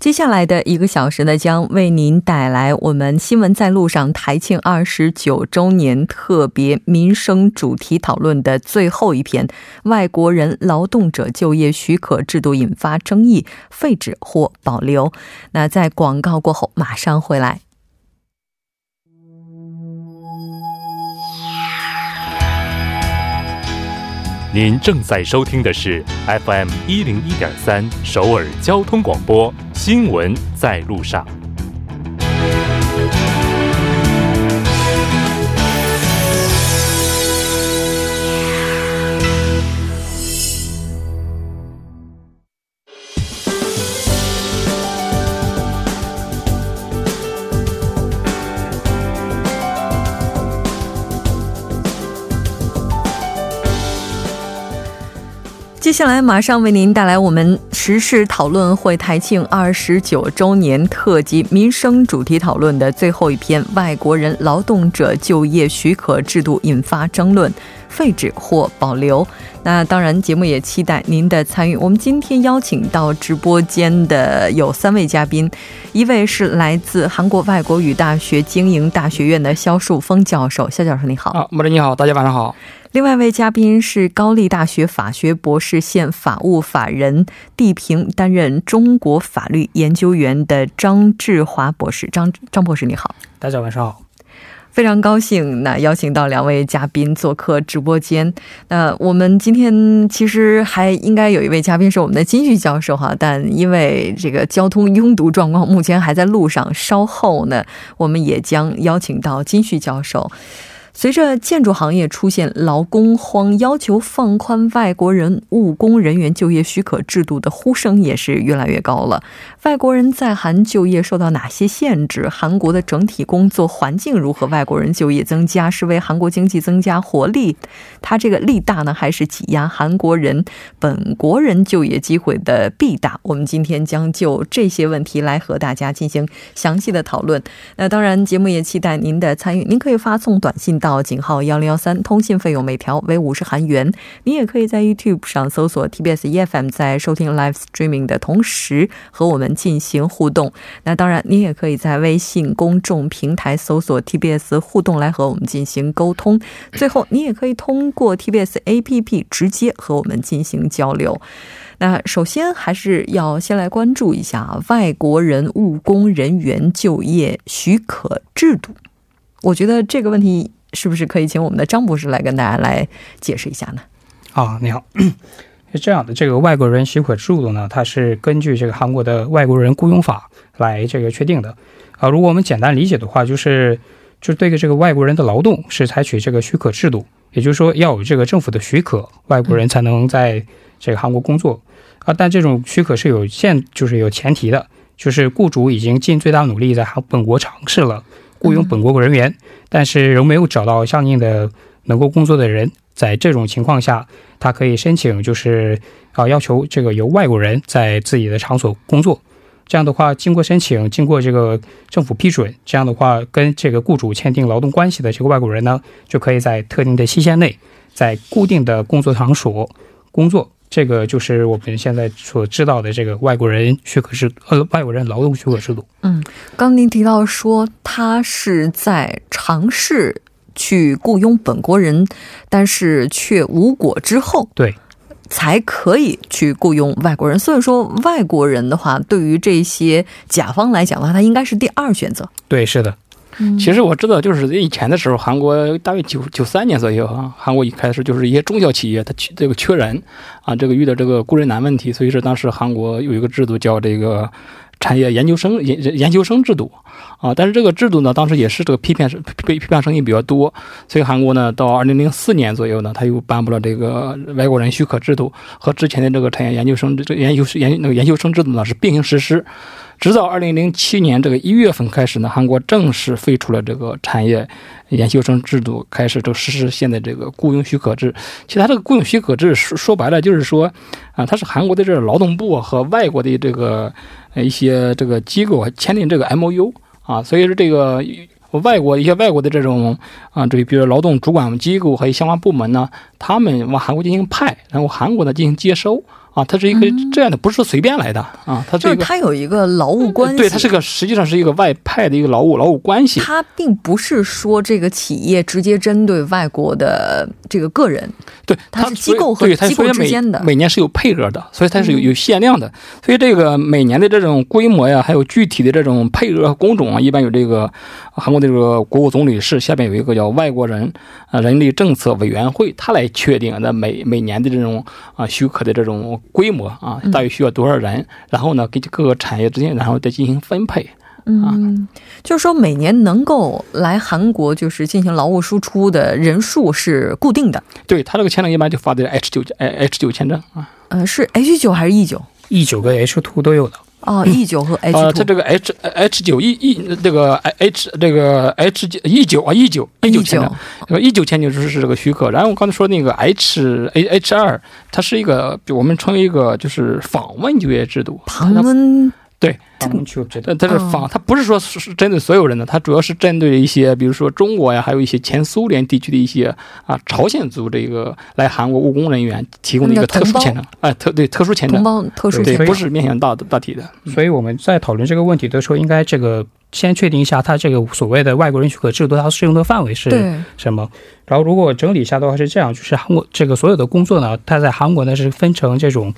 接下来的一个小时呢，将为您带来我们新闻在路上台庆二十九周年特别民生主题讨论的最后一篇：外国人劳动者就业许可制度引发争议，废止或保留。那在广告过后，马上回来。您正在收听的是 FM 一零一点三首尔交通广播新闻在路上。接下来马上为您带来我们时事讨论会台庆二十九周年特辑民生主题讨论的最后一篇：外国人劳动者就业许可制度引发争论，废止或保留。那当然，节目也期待您的参与。我们今天邀请到直播间的有三位嘉宾，一位是来自韩国外国语大学经营大学院的肖树峰教授，肖教授你好。啊，莫德你好，大家晚上好。另外一位嘉宾是高丽大学法学博士、现法务法人地平担任中国法律研究员的张志华博士。张张博士，你好，大家晚上好。非常高兴，那邀请到两位嘉宾做客直播间。那我们今天其实还应该有一位嘉宾是我们的金旭教授哈，但因为这个交通拥堵状况，目前还在路上。稍后呢，我们也将邀请到金旭教授。随着建筑行业出现劳工荒，要求放宽外国人务工人员就业许可制度的呼声也是越来越高了。外国人在韩就业受到哪些限制？韩国的整体工作环境如何？外国人就业增加是为韩国经济增加活力，它这个利大呢，还是挤压韩国人本国人就业机会的弊大？我们今天将就这些问题来和大家进行详细的讨论。那当然，节目也期待您的参与，您可以发送短信到。到井号幺零幺三，通信费用每条为五十韩元。你也可以在 YouTube 上搜索 TBS EFM，在收听 Live Streaming 的同时和我们进行互动。那当然，你也可以在微信公众平台搜索 TBS 互动来和我们进行沟通。最后，你也可以通过 TBS APP 直接和我们进行交流。那首先还是要先来关注一下外国人务工人员就业许可制度。我觉得这个问题。是不是可以请我们的张博士来跟大家来解释一下呢？啊，你好，是这样的，这个外国人许可制度呢，它是根据这个韩国的外国人雇佣法来这个确定的。啊，如果我们简单理解的话，就是就是对这个外国人的劳动是采取这个许可制度，也就是说要有这个政府的许可，外国人才能在这个韩国工作。啊，但这种许可是有限，就是有前提的，就是雇主已经尽最大努力在韩本国尝试了。雇佣本国人员，但是仍没有找到相应的能够工作的人，在这种情况下，他可以申请，就是啊，要求这个由外国人在自己的场所工作。这样的话，经过申请，经过这个政府批准，这样的话，跟这个雇主签订劳动关系的这个外国人呢，就可以在特定的期限内，在固定的工作场所工作。这个就是我们现在所知道的这个外国人许可制，呃，外国人劳动许可制度。嗯，刚您提到说他是在尝试去雇佣本国人，但是却无果之后，对，才可以去雇佣外国人。所以说，外国人的话，对于这些甲方来讲的话，他应该是第二选择。对，是的。其实我知道，就是以前的时候，韩国大约九九三年左右啊，韩国一开始就是一些中小企业，它缺这个缺人啊，这个遇到这个雇人难问题，所以说当时韩国有一个制度叫这个产业研究生研研究生制度啊。但是这个制度呢，当时也是这个批判声被批判声音比较多，所以韩国呢，到二零零四年左右呢，他又颁布了这个外国人许可制度，和之前的这个产业研究生这研究研那个研究生制度呢是并行实施。直到二零零七年这个一月份开始呢，韩国正式废除了这个产业研究生制度，开始就实施现在这个雇佣许可制。其实它这个雇佣许可制说说白了就是说，啊，它是韩国的这个劳动部和外国的这个一些这个机构签订这个 M O U 啊，所以说这个外国一些外国的这种啊，这比如劳动主管机构还有相关部门呢，他们往韩国进行派，然后韩国呢进行接收。啊，它是一个这样的，不是随便来的啊，它就是它有一个劳务关系，对，它是个实际上是一个外派的一个劳务劳务关系。它并不是说这个企业直接针对外国的这个个人，对，它是机构和机构之间的，每年是有配额的，所以它是有有限量的。所以这个每年的这种规模呀，还有具体的这种配额工种啊，一般有这个韩国的这个国务总理室下边有一个叫外国人啊人力政策委员会，他来确定那每每年的这种啊许可的这种。规模啊，大约需要多少人？然后呢，给各个产业之间，然后再进行分配。嗯，就是说每年能够来韩国就是进行劳务输出的人数是固定的。对他这个签证一般就发的 H 九哎 H 九签证啊。呃，是 H 九还是 E 九？E 九跟 H two 都有的。哦，E 九和 H 啊，它这个 H H 九 E E 这个 H 这个 H 九 E 九啊 E 九 E 九签证，这个 E 九千九就是是这个许可。然后我刚才说那个 H A H 二，它是一个我们称为一个就是访问就业制度。对，他们就这，它是访，它不是说是针对所有人的，它主要是针对一些，比如说中国呀，还有一些前苏联地区的一些啊朝鲜族这个来韩国务工人员提供的一个特殊签证，哎，特对特殊签证，同胞特殊签证，不是面向大大体的。所以我们在讨论这个问题的时候，应该这个先确定一下，它这个所谓的外国人许可制度，它适用的范围是什么。然后如果整理一下的话是这样，就是韩国这个所有的工作呢，它在韩国呢是分成这种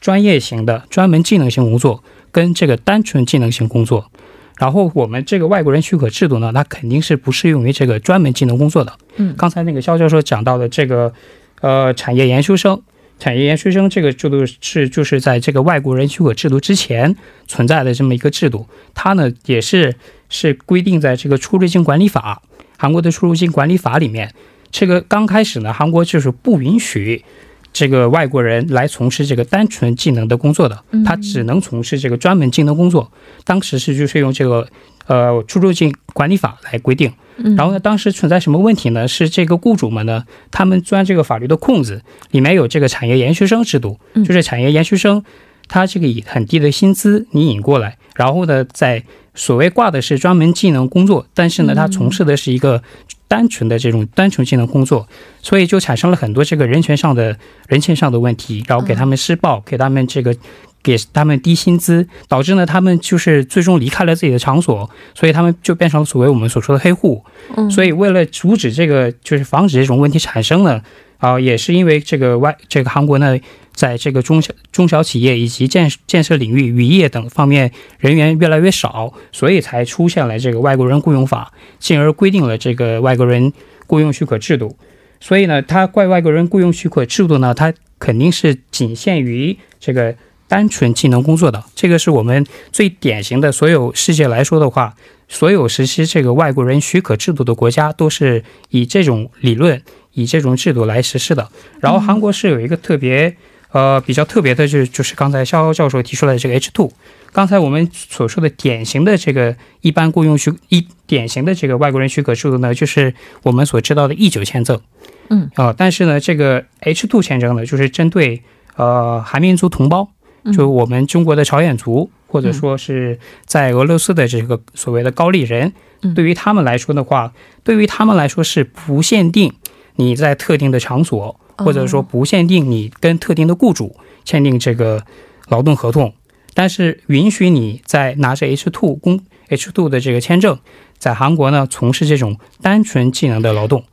专业型的、专门技能型工作。跟这个单纯技能性工作，然后我们这个外国人许可制度呢，它肯定是不适用于这个专门技能工作的。嗯，刚才那个肖教授讲到的这个，呃，产业研修生，产业研修生这个制度是就是在这个外国人许可制度之前存在的这么一个制度，它呢也是是规定在这个出入境管理法，韩国的出入境管理法里面，这个刚开始呢，韩国就是不允许。这个外国人来从事这个单纯技能的工作的，他只能从事这个专门技能工作。当时是就是用这个呃出入境管理法来规定。然后呢，当时存在什么问题呢？是这个雇主们呢，他们钻这个法律的空子，里面有这个产业研修生制度，就是产业研修生，他这个以很低的薪资你引过来，然后呢，在所谓挂的是专门技能工作，但是呢，他从事的是一个。单纯的这种单纯技能工作，所以就产生了很多这个人权上的人权上的问题，然后给他们施暴，给他们这个给他们低薪资，导致呢他们就是最终离开了自己的场所，所以他们就变成了所谓我们所说的黑户。所以为了阻止这个，就是防止这种问题产生呢，啊，也是因为这个外这个韩国呢。在这个中小中小企业以及建建设领域、渔业等方面人员越来越少，所以才出现了这个外国人雇佣法，进而规定了这个外国人雇佣许可制度。所以呢，它怪外国人雇佣许可制度呢，它肯定是仅限于这个单纯技能工作的。这个是我们最典型的，所有世界来说的话，所有实施这个外国人许可制度的国家都是以这种理论、以这种制度来实施的。然后韩国是有一个特别。呃，比较特别的就是就是刚才肖教授提出来的这个 H two，刚才我们所说的典型的这个一般雇佣许一典型的这个外国人许可制度呢，就是我们所知道的 E 九签证，嗯。啊，但是呢，这个 H two 签证呢，就是针对呃韩民族同胞，就我们中国的朝鲜族，或者说是在俄罗斯的这个所谓的高丽人，嗯。对于他们来说的话，对于他们来说是不限定你在特定的场所。或者说不限定你跟特定的雇主签订这个劳动合同，但是允许你在拿着 H two 工 H two 的这个签证，在韩国呢从事这种单纯技能的劳动，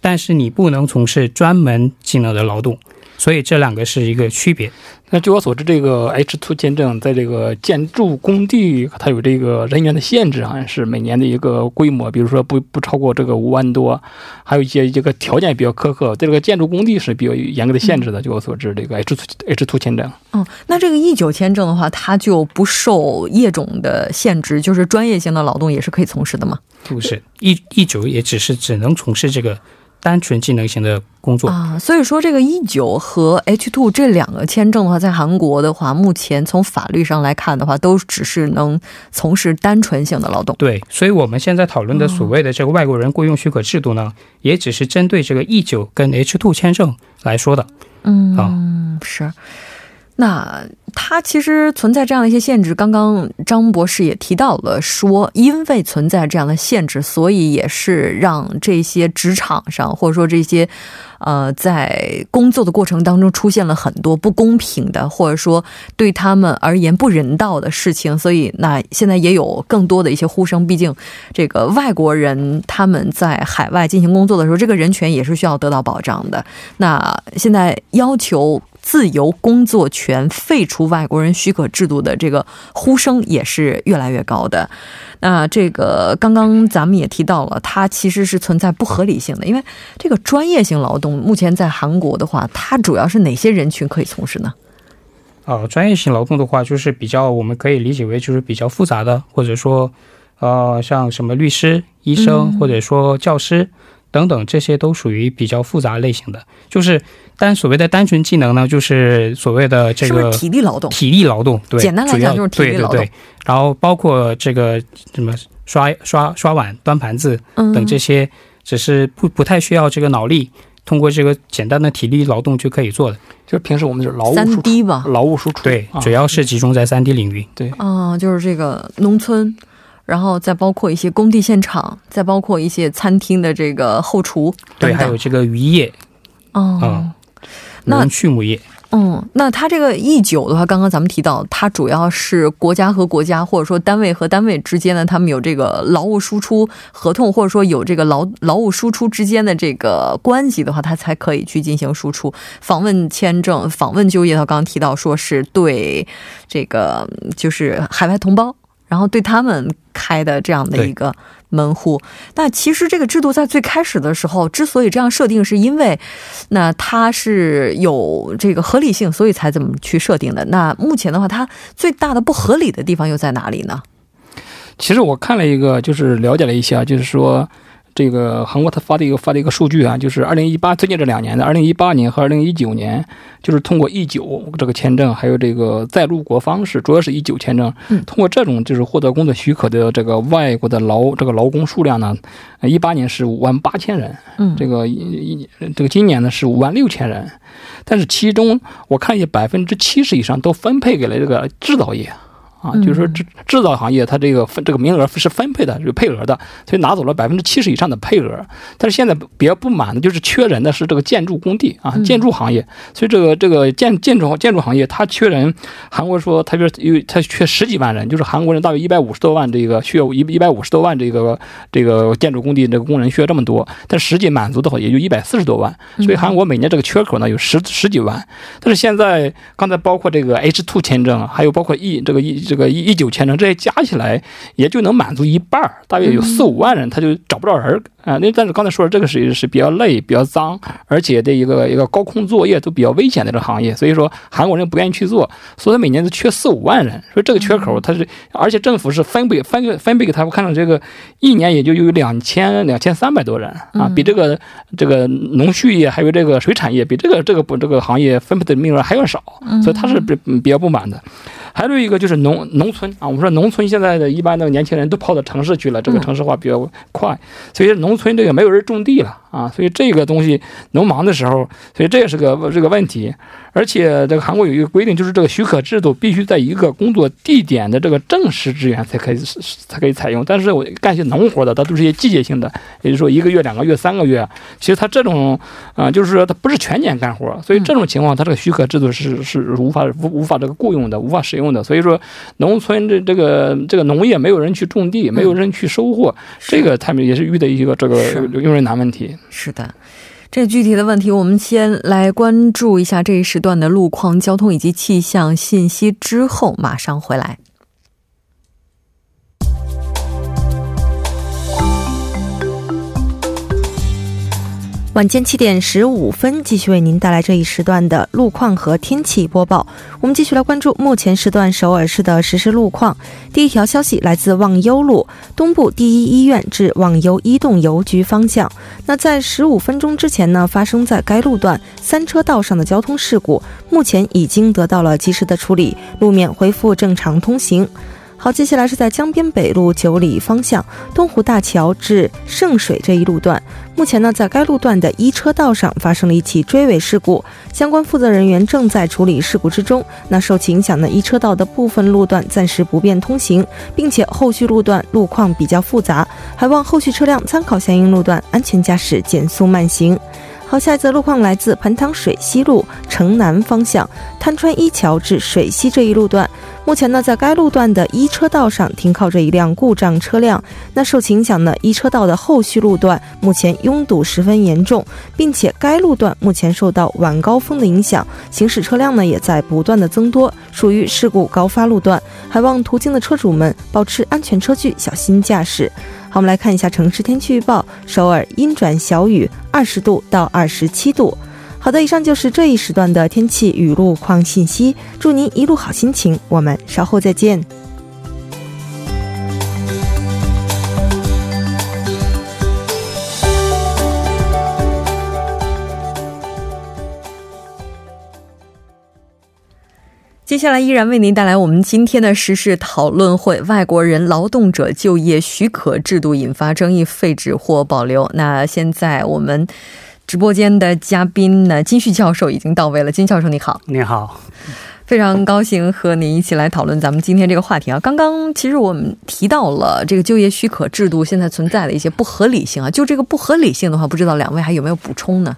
但是你不能从事专门技能的劳动。所以这两个是一个区别。那据我所知，这个 H two 签证在这个建筑工地，它有这个人员的限制，好像是每年的一个规模，比如说不不超过这个五万多，还有一些这个条件比较苛刻。在这个建筑工地是比较严格的限制的。据我所知，这个 H two H two 签证。嗯，那这个 E 九签证的话，它就不受业种的限制，就是专业性的劳动也是可以从事的吗？不是，E E 九也只是只能从事这个。单纯技能型的工作啊。所以说，这个 E 九和 H two 这两个签证的话，在韩国的话，目前从法律上来看的话，都只是能从事单纯性的劳动。对，所以我们现在讨论的所谓的这个外国人雇佣许可制度呢，也只是针对这个 E 九跟 H two 签证来说的。嗯，啊，是。那它其实存在这样的一些限制。刚刚张博士也提到了，说因为存在这样的限制，所以也是让这些职场上或者说这些呃在工作的过程当中出现了很多不公平的，或者说对他们而言不人道的事情。所以那现在也有更多的一些呼声。毕竟这个外国人他们在海外进行工作的时候，这个人权也是需要得到保障的。那现在要求。自由工作权废除外国人许可制度的这个呼声也是越来越高的。那这个刚刚咱们也提到了，它其实是存在不合理性的，因为这个专业性劳动目前在韩国的话，它主要是哪些人群可以从事呢？呃，专业性劳动的话，就是比较我们可以理解为就是比较复杂的，或者说呃，像什么律师、医生，或者说教师。等等，这些都属于比较复杂类型的，就是单所谓的单纯技能呢，就是所谓的这个体力劳动，体力劳动，对，简单来讲就是体力劳动。对对对，然后包括这个什么刷刷刷碗、端盘子等这些，只是不不太需要这个脑力，通过这个简单的体力劳动就可以做的，就是平时我们就是劳务输出吧，劳务输出，对，主要是集中在三 D 领域，对，啊，就是这个农村。然后再包括一些工地现场，再包括一些餐厅的这个后厨，对，还有这个渔业，哦，那畜牧业，嗯，那它这个 E 九的话，刚刚咱们提到，它主要是国家和国家，或者说单位和单位之间呢，他们有这个劳务输出合同，或者说有这个劳劳务输出之间的这个关系的话，它才可以去进行输出。访问签证、访问就业，他刚刚提到说是对这个就是海外同胞。然后对他们开的这样的一个门户，那其实这个制度在最开始的时候之所以这样设定，是因为那它是有这个合理性，所以才这么去设定的。那目前的话，它最大的不合理的地方又在哪里呢？其实我看了一个，就是了解了一下，就是说。这个韩国他发的一个发的一个数据啊，就是二零一八最近这两年的二零一八年和二零一九年，就是通过 E 九这个签证，还有这个在入国方式，主要是 E 九签证，通过这种就是获得工作许可的这个外国的劳这个劳工数量呢，一八年是五万八千人，嗯，这个一这个今年呢是五万六千人，但是其中我看一下百分之七十以上都分配给了这个制造业。啊，就是说制制造行业，它这个分这个名额是分配的，有配额的，所以拿走了百分之七十以上的配额。但是现在比较不满的就是缺人的是这个建筑工地啊，建筑行业。所以这个这个建建筑建筑行业它缺人，韩国说它就是因为它缺十几万人，就是韩国人大约一百五十多万这个需要一一百五十多万这个这个建筑工地这个工人需要这么多，但实际满足的话也就一百四十多万。所以韩国每年这个缺口呢有十十几万。但是现在刚才包括这个 H two 签证，还有包括 E 这个 E。这个一一九千人这些加起来也就能满足一半儿，大约有四五万人，他就找不着人啊。那但是刚才说的这个是是比较累、比较脏，而且的一个一个高空作业都比较危险的这个行业，所以说韩国人不愿意去做，所以每年都缺四五万人。所以这个缺口他是，而且政府是分配分分配给他，我看到这个一年也就有两千两千三百多人啊，比这个这个农畜业还有这个水产业比这个这个不这个行业分配的名额还要少，所以他是比比较不满的。还有一个就是农农村啊，我们说农村现在的一般的年轻人都跑到城市去了，这个城市化比较快，所以农村这个没有人种地了啊，所以这个东西农忙的时候，所以这也是个这个问题。而且这个韩国有一个规定，就是这个许可制度必须在一个工作地点的这个正式职员才可以才可以采用。但是我干些农活的，它都是一些季节性的，也就是说一个月、两个月、三个月。其实他这种啊，就是说他不是全年干活，所以这种情况，他这个许可制度是是无法无无法这个雇佣的，无法使用的。所以说，农村这这个这个农业没有人去种地，没有人去收获，这个他们也是遇到一个这个用人难问题。是的。这具体的问题，我们先来关注一下这一时段的路况、交通以及气象信息，之后马上回来。晚间七点十五分，继续为您带来这一时段的路况和天气播报。我们继续来关注目前时段首尔市的实时路况。第一条消息来自望优路东部第一医院至望优一栋邮局方向。那在十五分钟之前呢，发生在该路段三车道上的交通事故，目前已经得到了及时的处理，路面恢复正常通行。好，接下来是在江边北路九里方向东湖大桥至圣水这一路段。目前呢，在该路段的一车道上发生了一起追尾事故，相关负责人员正在处理事故之中。那受其影响的一车道的部分路段暂时不便通行，并且后续路段路况比较复杂，还望后续车辆参考相应路段，安全驾驶，减速慢行。好，下一则路况来自盆塘水西路城南方向滩川一桥至水西这一路段。目前呢，在该路段的一车道上停靠着一辆故障车辆。那受其影响呢，一车道的后续路段目前拥堵十分严重，并且该路段目前受到晚高峰的影响，行驶车辆呢也在不断的增多，属于事故高发路段。还望途经的车主们保持安全车距，小心驾驶。好，我们来看一下城市天气预报：首尔阴转小雨，二十度到二十七度。好的，以上就是这一时段的天气与路况信息。祝您一路好心情，我们稍后再见。接下来依然为您带来我们今天的时事讨论会：外国人劳动者就业许可制度引发争议，废止或保留。那现在我们直播间的嘉宾呢，金旭教授已经到位了。金教授，你好！你好，非常高兴和您一起来讨论咱们今天这个话题啊。刚刚其实我们提到了这个就业许可制度现在存在的一些不合理性啊，就这个不合理性的话，不知道两位还有没有补充呢？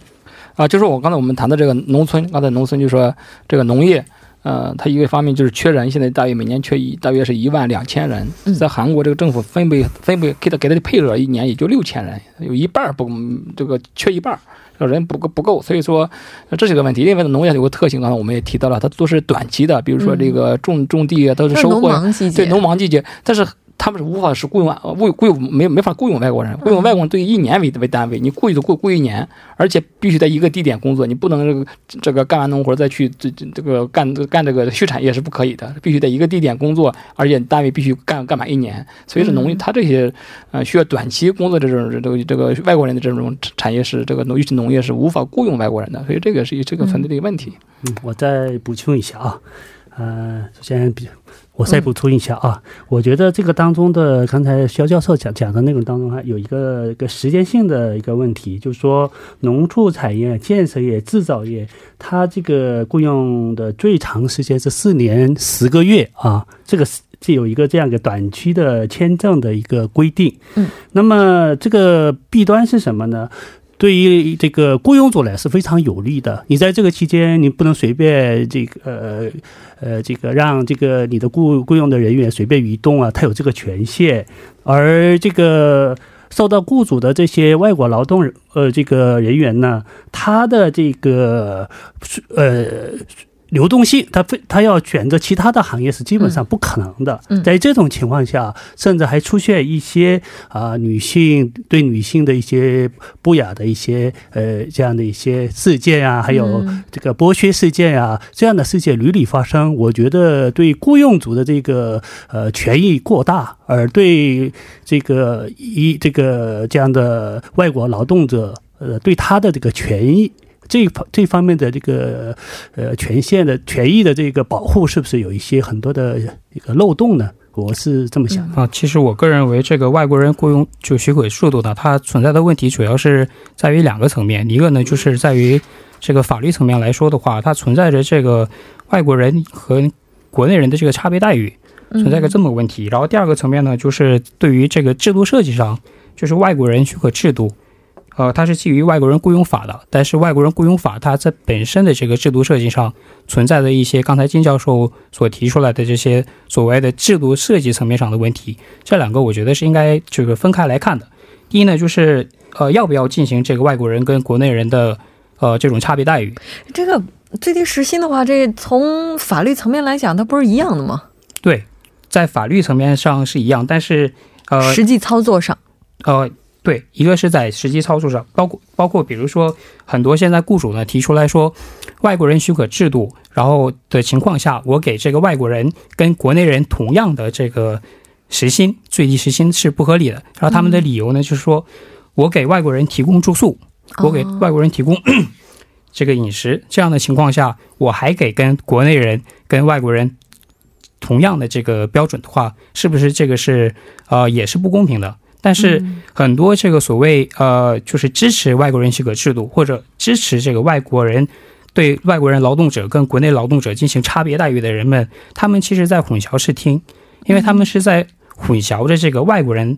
啊，就是我刚才我们谈的这个农村，刚才农村就说这个农业。呃，它一个方面就是缺人，现在大约每年缺一，大约是一万两千人。在韩国，这个政府分配分配给他给他的配额一年也就六千人，有一半不这个缺一半，人不够不够，所以说这是个问题。另外，农业有个特性，刚才我们也提到了，它都是短期的，比如说这个种种地啊，都是收获，对农忙季节，但是。他们是无法是雇佣雇雇佣没没法雇佣外国人，雇佣外国人对以一年为为单位，你雇一就雇雇一年，而且必须在一个地点工作，你不能这个这个干完农活再去这这个干干这个畜产业是不可以的，必须在一个地点工作，而且单位必须干干满一年。所以是农业他这些呃需要短期工作的这种这个这个外国人的这种产业是这个农尤其农业是无法雇佣外国人的，所以这个是这个存在的一个问题。嗯，我再补充一下啊，呃，首先比。我再补充一下啊，我觉得这个当中的刚才肖教授讲讲的内容当中，还有一个一个时间性的一个问题，就是说农畜产业、建设业、制造业，它这个雇佣的最长时间是四年十个月啊，这个是这有一个这样一个短期的签证的一个规定。嗯，那么这个弊端是什么呢？对于这个雇佣主来是非常有利的。你在这个期间，你不能随便这个呃呃这个让这个你的雇雇佣的人员随便移动啊，他有这个权限。而这个受到雇主的这些外国劳动呃这个人员呢，他的这个呃。流动性，他非他要选择其他的行业是基本上不可能的。在这种情况下，甚至还出现一些啊女性对女性的一些不雅的一些呃这样的一些事件啊，还有这个剥削事件啊，这样的事件屡屡发生。我觉得对雇佣组的这个呃权益过大，而对这个一这个这样的外国劳动者呃对他的这个权益。这方这方面的这个呃权限的权益的这个保护，是不是有一些很多的一个漏洞呢？我是这么想啊。其实我个人认为，这个外国人雇佣就许可速度呢，它存在的问题主要是在于两个层面。一个呢，就是在于这个法律层面来说的话，它存在着这个外国人和国内人的这个差别待遇，存在个这么个问题。然后第二个层面呢，就是对于这个制度设计上，就是外国人许可制度。呃，它是基于外国人雇佣法的，但是外国人雇佣法它在本身的这个制度设计上存在的一些刚才金教授所提出来的这些所谓的制度设计层面上的问题，这两个我觉得是应该这个分开来看的。第一呢，就是呃要不要进行这个外国人跟国内人的呃这种差别待遇？这个最低时薪的话，这从法律层面来讲，它不是一样的吗？对，在法律层面上是一样，但是呃实际操作上，呃。对，一个是在实际操作上，包括包括比如说很多现在雇主呢提出来说，外国人许可制度，然后的情况下，我给这个外国人跟国内人同样的这个时薪，最低时薪是不合理的。然后他们的理由呢，就是说我给外国人提供住宿，我给外国人提供 这个饮食，这样的情况下，我还给跟国内人跟外国人同样的这个标准的话，是不是这个是呃也是不公平的？但是很多这个所谓呃，就是支持外国人许可制度，或者支持这个外国人对外国人劳动者跟国内劳动者进行差别待遇的人们，他们其实在混淆视听，因为他们是在混淆着这个外国人，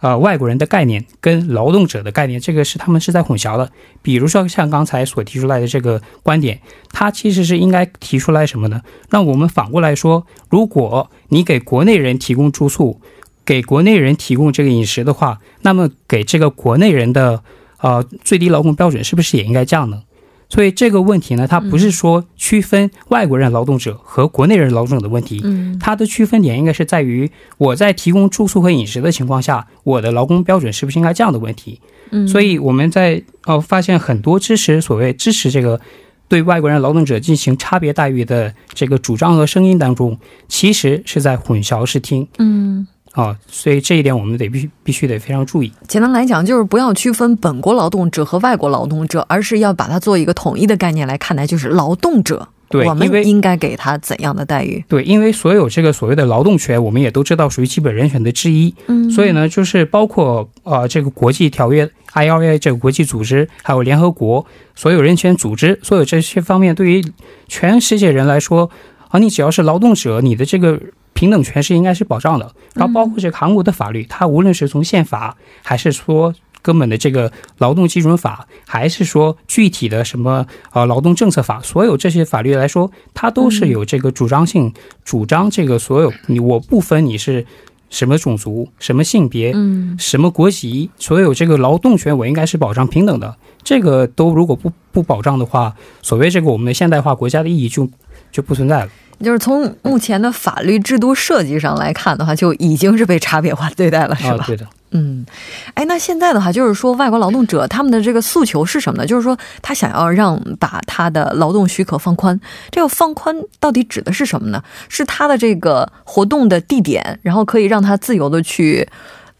呃，外国人的概念跟劳动者的概念，这个是他们是在混淆的。比如说像刚才所提出来的这个观点，他其实是应该提出来什么呢？那我们反过来说，如果你给国内人提供住宿。给国内人提供这个饮食的话，那么给这个国内人的呃最低劳动标准是不是也应该降呢？所以这个问题呢，它不是说区分外国人劳动者和国内人劳动者的问题，嗯，它的区分点应该是在于我在提供住宿和饮食的情况下，我的劳工标准是不是应该降的问题。嗯，所以我们在呃发现很多支持所谓支持这个对外国人劳动者进行差别待遇的这个主张和声音当中，其实是在混淆视听。嗯。啊，所以这一点我们得必须必须得非常注意。简单来讲，就是不要区分本国劳动者和外国劳动者，而是要把它做一个统一的概念来看待，就是劳动者，对，我们应该给他怎样的待遇？对，因为所有这个所谓的劳动权，我们也都知道属于基本人权的之一。嗯，所以呢，就是包括呃这个国际条约 ILA 这个国际组织，还有联合国所有人权组织，所有这些方面，对于全世界人来说，啊，你只要是劳动者，你的这个。平等权是应该是保障的，然后包括这个韩国的法律，它无论是从宪法，还是说根本的这个劳动基准法，还是说具体的什么呃劳动政策法，所有这些法律来说，它都是有这个主张性，主张这个所有你我不分你是什么种族、什么性别、嗯什么国籍，所有这个劳动权我应该是保障平等的。这个都如果不不保障的话，所谓这个我们的现代化国家的意义就就不存在了。就是从目前的法律制度设计上来看的话，就已经是被差别化对待了，是吧？对的。嗯，哎，那现在的话，就是说外国劳动者他们的这个诉求是什么呢？就是说他想要让把他的劳动许可放宽，这个放宽到底指的是什么呢？是他的这个活动的地点，然后可以让他自由的去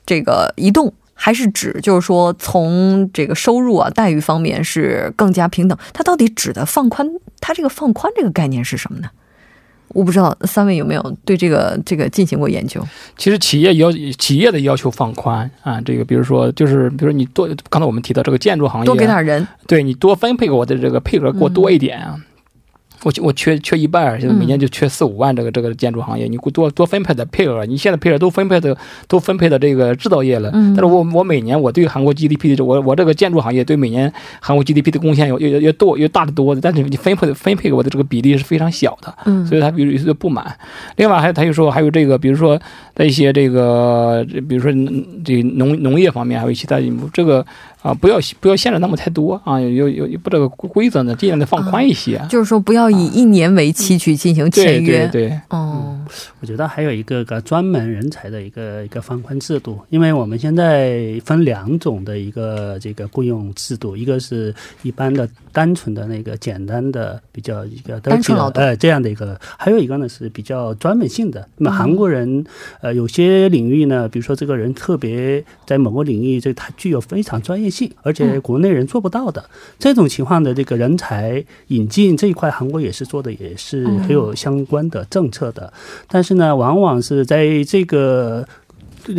这个移动，还是指就是说从这个收入啊待遇方面是更加平等？他到底指的放宽，他这个放宽这个概念是什么呢？我不知道三位有没有对这个这个进行过研究？其实企业要企业的要求放宽啊，这个比如说就是比如说你多刚才我们提到这个建筑行业多给点人，对你多分配给我的这个配额给我多一点啊。我我缺缺一半，现在每年就缺四五万，这个这个建筑行业，你多多分配的配额，你现在配额都分配的都分配的这个制造业了。但是我我每年我对韩国 GDP 的我我这个建筑行业对每年韩国 GDP 的贡献要要要多要大得多的，但是你分配分配给我的这个比例是非常小的，所以他比如有些不满。另外还他就说还有这个，比如说在一些这个，比如说这农农业方面，还有其他这个。啊，不要不要限制那么太多啊，有有有不这个规则呢，尽量的放宽一些。就是说，不要以一年为期去进行签约。对对。哦，我觉得还有一个个专门人才的一个一个放宽制度，因为我们现在分两种的一个这个雇佣制度，一个是一般的单纯的那个简单的比较一个单纯劳动呃这样的一个，还有一个呢是比较专门性的。那么韩国人呃有些领域呢，比如说这个人特别在某个领域，这他具有非常专业性。而且国内人做不到的这种情况的这个人才引进这一块，韩国也是做的，也是很有相关的政策的。但是呢，往往是在这个。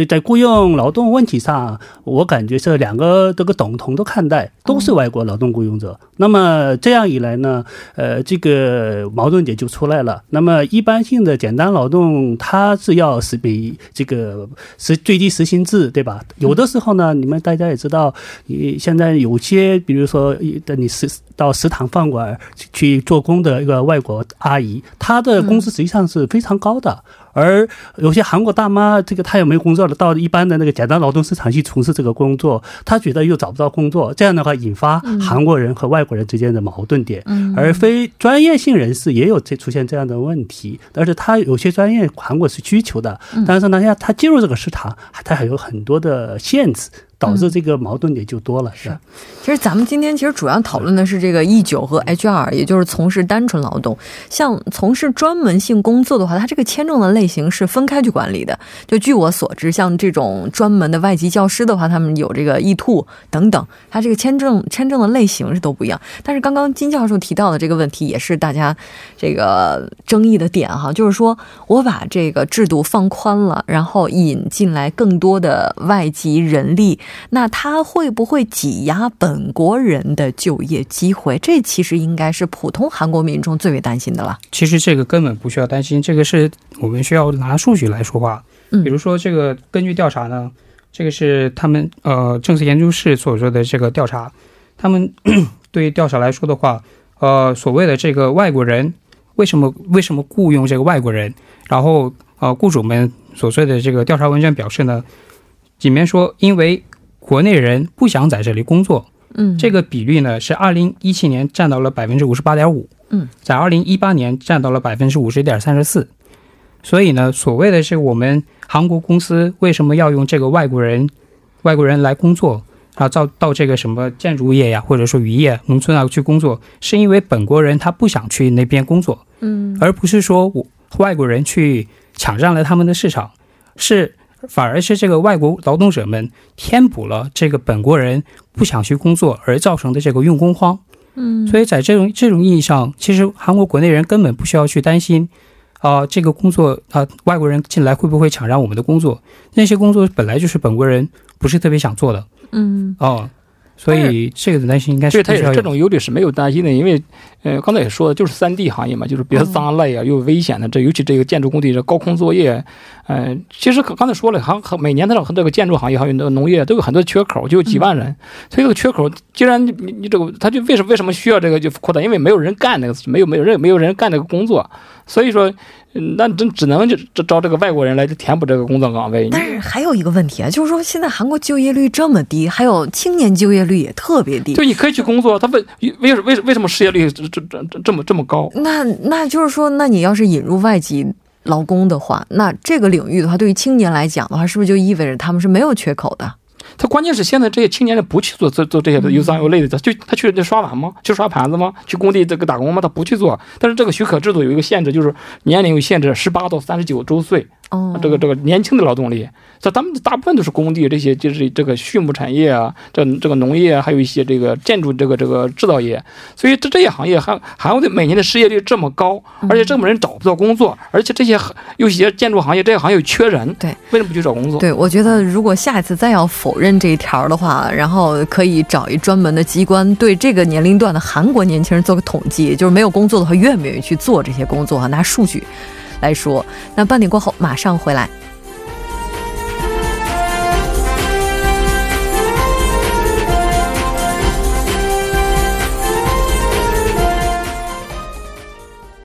在雇佣劳动问题上，我感觉这两个这个等同的看待，都是外国劳动雇佣者。那么这样一来呢，呃，这个矛盾点就出来了。那么一般性的简单劳动，它是要是比这个是最低时薪制，对吧？有的时候呢，你们大家也知道，你现在有些，比如说，等你食到食堂饭馆去做工的一个外国阿姨，她的工资实际上是非常高的。而有些韩国大妈，这个她也没工作了，到一般的那个简单劳动市场去从事这个工作，她觉得又找不到工作，这样的话引发韩国人和外国人之间的矛盾点。而非专业性人士也有这出现这样的问题，但是他有些专业韩国是需求的，但是呢，要他进入这个市场，他还有很多的限制。导致这个矛盾点就多了，是吧？其实咱们今天其实主要讨论的是这个 E 九和 HR，也就是从事单纯劳动。像从事专门性工作的话，它这个签证的类型是分开去管理的。就据我所知，像这种专门的外籍教师的话，他们有这个 E two 等等，它这个签证签证的类型是都不一样。但是刚刚金教授提到的这个问题，也是大家这个争议的点哈，就是说我把这个制度放宽了，然后引进来更多的外籍人力。那他会不会挤压本国人的就业机会？这其实应该是普通韩国民众最为担心的了。其实这个根本不需要担心，这个是我们需要拿数据来说话。嗯比如说这个根据调查呢，这个是他们呃政策研究室所做的这个调查，他们 对于调查来说的话，呃所谓的这个外国人为什么为什么雇佣这个外国人，然后呃雇主们所做的这个调查问卷表示呢，里面说因为国内人不想在这里工作，嗯，这个比率呢是二零一七年占到了百分之五十八点五，嗯，在二零一八年占到了百分之五十点三十四。所以呢，所谓的是我们韩国公司为什么要用这个外国人外国人来工作啊，到到这个什么建筑业呀，或者说渔业、农村啊去工作，是因为本国人他不想去那边工作，嗯。而不是说我外国人去抢占了他们的市场，是反而是这个外国劳动者们填补了这个本国人不想去工作而造成的这个用工荒。嗯，所以在这种这种意义上，其实韩国国内人根本不需要去担心，啊、这个工作啊、外国人进来会不会抢占我们的工作？那些工作本来就是本国人不是特别想做的嗯哦，所以这个的担心应该是对它也是这。种忧虑是没有担心的，因为呃刚才也说了，就是三 D 行业嘛，就是比较脏累啊，又危险的，这尤其这个建筑工地这高空作业，呃，其实刚才说了，行每年它和这个建筑行业还有那个农业都有很多缺口，就有几万人，所以这个缺口，既然你你你这个，他就为什么为什么需要这个就扩大？因为没有人干那个，没有没有人没有人干这个工作，所以说，嗯那真只能就招招这个外国人来填补这个工作岗位。但是还有一个问题啊，就是说现在韩国就业率这么低，还有青年就业率也特别低就。你可以去工作，他为为为为什么失业率这这这这这么这么高？那那就是说，那你要是引入外籍劳工的话，那这个领域的话，对于青年来讲的话，是不是就意味着他们是没有缺口的？他关键是现在这些青年人不去做做做这些又脏又累的，他就他去那刷碗吗？去刷盘子吗？去工地这个打工吗？他不去做。但是这个许可制度有一个限制，就是年龄有限制，十八到三十九周岁，哦，这个这个年轻的劳动力，这他们大部分都是工地这些，就是这个畜牧产业啊，这这个农业啊，还有一些这个建筑这个这个制造业，所以这这些行业还韩国的每年的失业率这么高，而且这么人找不到工作，而且这些有些建筑行业这些行业有缺人，对，为什么不去找工作？对，我觉得如果下一次再要否认这一条的话，然后可以找一专门的机关对这个年龄段的韩国年轻人做个统计，就是没有工作的话，愿不愿意去做这些工作啊？拿数据来说。那半点过后马上回来。